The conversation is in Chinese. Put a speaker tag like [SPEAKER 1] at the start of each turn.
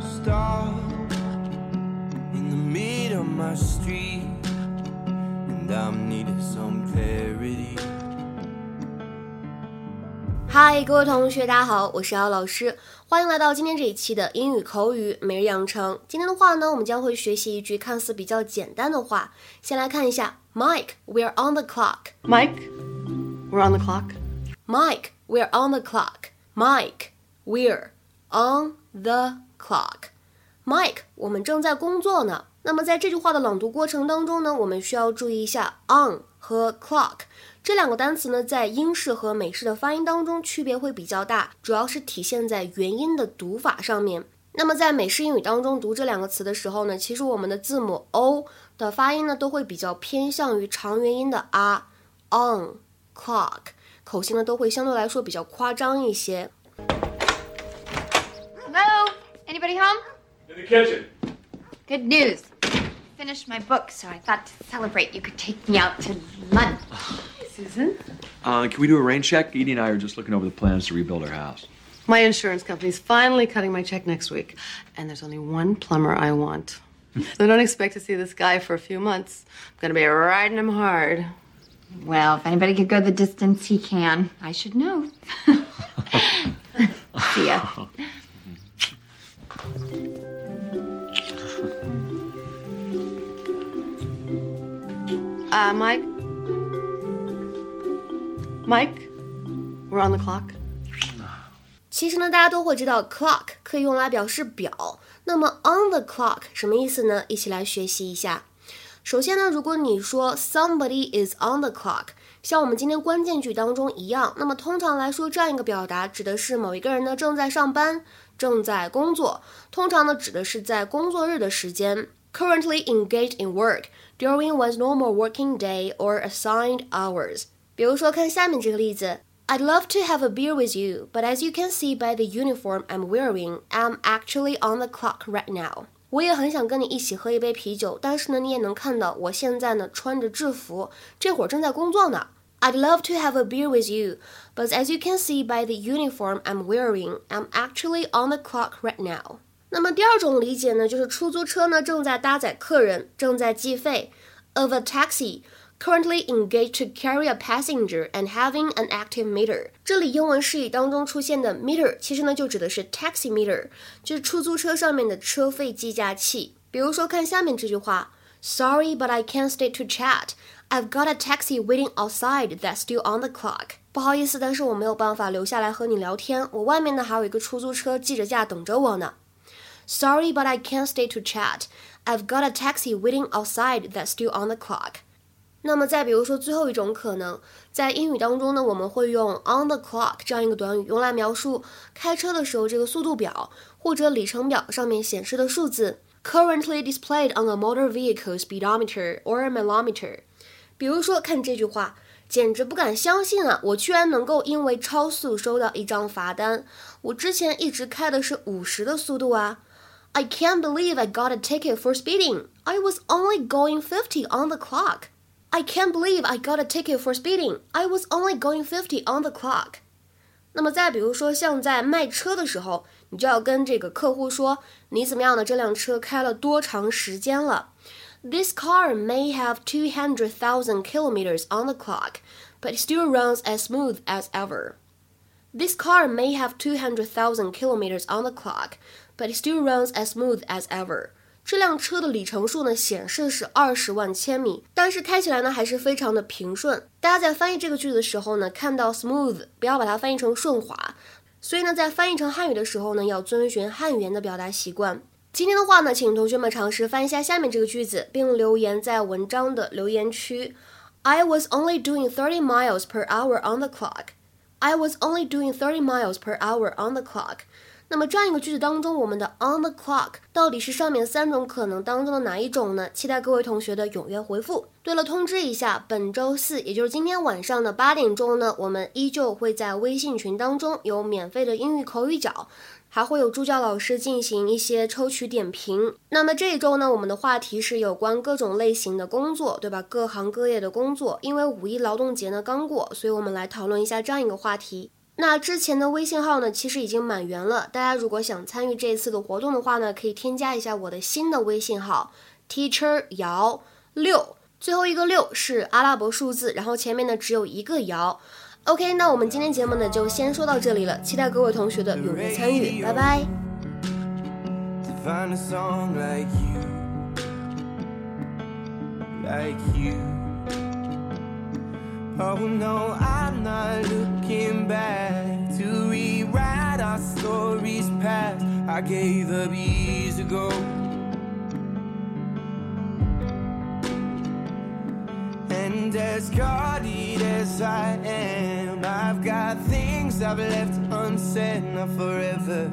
[SPEAKER 1] stop in the middle of my street, and I'm needing some clarity.
[SPEAKER 2] 嗨，各位同学，大家好，我是姚老师，欢迎来到今天这一期的英语口语每日养成。今天的话呢，我们将会学习一句看似比较简单的话。先来看一下，Mike，we're on the clock。
[SPEAKER 3] Mike, we're on the clock.
[SPEAKER 2] Mike，we're on the clock。Mike，we're on the clock。Mike，我们正在工作呢。那么在这句话的朗读过程当中呢，我们需要注意一下 on 和 clock 这两个单词呢，在英式和美式的发音当中区别会比较大，主要是体现在元音的读法上面。那么在美式英语当中读这两个词的时候呢，其实我们的字母 o 的发音呢，都会比较偏向于长元音的 r。on clock 口型呢，都会相对来说比较夸张一些。
[SPEAKER 4] Anybody home?
[SPEAKER 5] In the kitchen.
[SPEAKER 4] Good news. Finished my book, so I thought to celebrate you could take me out to lunch.
[SPEAKER 3] Susan?
[SPEAKER 5] Uh, can we do a rain check? Edie and I are just looking over the plans to rebuild our house.
[SPEAKER 3] My insurance company's finally cutting my check next week, and there's only one plumber I want. so don't expect to see this guy for a few months. I'm gonna be riding him hard.
[SPEAKER 4] Well, if anybody could go the distance, he can. I should know. See ya.
[SPEAKER 3] Uh, Mike? Mike? We're on the clock.
[SPEAKER 2] 其实呢，大家都会知道 clock 可以用来表示表。那么 on the clock 什么意思呢？一起来学习一下。首先呢，如果你说 somebody is on the clock，像我们今天关键句当中一样，那么通常来说，这样一个表达指的是某一个人呢正在上班，正在工作，通常呢指的是在工作日的时间。Currently engaged in work during one's normal working day or assigned hours。比如说，看下面这个例子。I'd love to have a beer with you, but as you can see by the uniform I'm wearing, I'm actually on the clock right now. 我也很想跟你一起喝一杯啤酒，但是呢，你也能看到我现在呢穿着制服，这会儿正在工作呢。I'd love to have a beer with you, but as you can see by the uniform I'm wearing, I'm actually on the clock right now. 那么第二种理解呢，就是出租车呢正在搭载客人，正在计费。Of a taxi currently engaged to carry a passenger and having an active meter。这里英文释义当中出现的 meter，其实呢就指的是 taxi meter，就是出租车上面的车费计价器。比如说看下面这句话：Sorry, but I can't stay to chat. I've got a taxi waiting outside that's still on the clock. 不好意思，但是我没有办法留下来和你聊天，我外面呢还有一个出租车计着价等着我呢。Sorry, but I can't stay to chat. I've got a taxi waiting outside that's still on the clock. 那么再比如说最后一种可能，在英语当中呢，我们会用 on the clock 这样一个短语，用来描述开车的时候这个速度表或者里程表上面显示的数字。Currently displayed on a motor vehicle speedometer or a milometer。比如说看这句话，简直不敢相信啊！我居然能够因为超速收到一张罚单。我之前一直开的是五十的速度啊。I can't believe I got a ticket for speeding. I was only going fifty on the clock. I can't believe I got a ticket for speeding. I was only going fifty on the clock. 那么再比如说，像在卖车的时候，你就要跟这个客户说，你怎么样呢？这辆车开了多长时间了？This car may have two hundred thousand kilometers on the clock, but it still runs as smooth as ever. This car may have two hundred thousand kilometers on the clock, but it still runs as smooth as ever. 这辆车的里程数呢显示是二十万千米，但是开起来呢还是非常的平顺。大家在翻译这个句子的时候呢，看到 smooth 不要把它翻译成顺滑，所以呢在翻译成汉语的时候呢，要遵循汉语言的表达习惯。今天的话呢，请同学们尝试翻一下下面这个句子，并留言在文章的留言区。I was only doing thirty miles per hour on the clock. I was only doing thirty miles per hour on the clock. 那么这样一个句子当中，我们的 on the clock 到底是上面三种可能当中的哪一种呢？期待各位同学的踊跃回复。对了，通知一下，本周四，也就是今天晚上的八点钟呢，我们依旧会在微信群当中有免费的英语口语角。还会有助教老师进行一些抽取点评。那么这一周呢，我们的话题是有关各种类型的工作，对吧？各行各业的工作。因为五一劳动节呢刚过，所以我们来讨论一下这样一个话题。那之前的微信号呢，其实已经满员了。大家如果想参与这次的活动的话呢，可以添加一下我的新的微信号 Teacher 姚六，最后一个六是阿拉伯数字，然后前面呢只有一个姚。OK，那我们今天节目呢就先说到这里了，期待各位同学的踊跃参与，拜拜。
[SPEAKER 1] Oh no, I'm not looking back to rewrite our stories past. I gave up years ago. And as guarded as I am, I've got things I've left unsaid, not forever